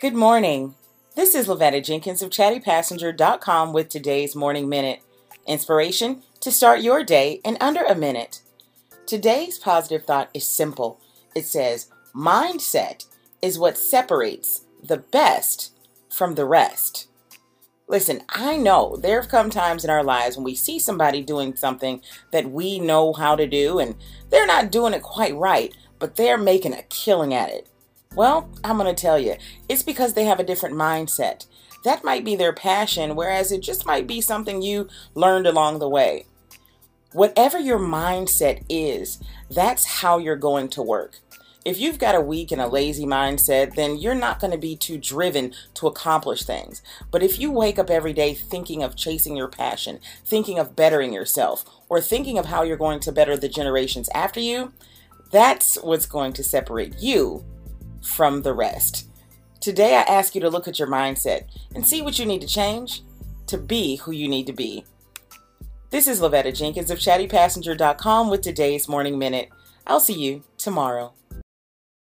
Good morning. This is Lavetta Jenkins of chattypassenger.com with today's Morning Minute. Inspiration to start your day in under a minute. Today's positive thought is simple. It says, Mindset is what separates the best from the rest. Listen, I know there have come times in our lives when we see somebody doing something that we know how to do and they're not doing it quite right, but they're making a killing at it. Well, I'm going to tell you, it's because they have a different mindset. That might be their passion, whereas it just might be something you learned along the way. Whatever your mindset is, that's how you're going to work. If you've got a weak and a lazy mindset, then you're not going to be too driven to accomplish things. But if you wake up every day thinking of chasing your passion, thinking of bettering yourself, or thinking of how you're going to better the generations after you, that's what's going to separate you from the rest. Today, I ask you to look at your mindset and see what you need to change to be who you need to be. This is Lavetta Jenkins of chattypassenger.com with today's Morning Minute. I'll see you tomorrow.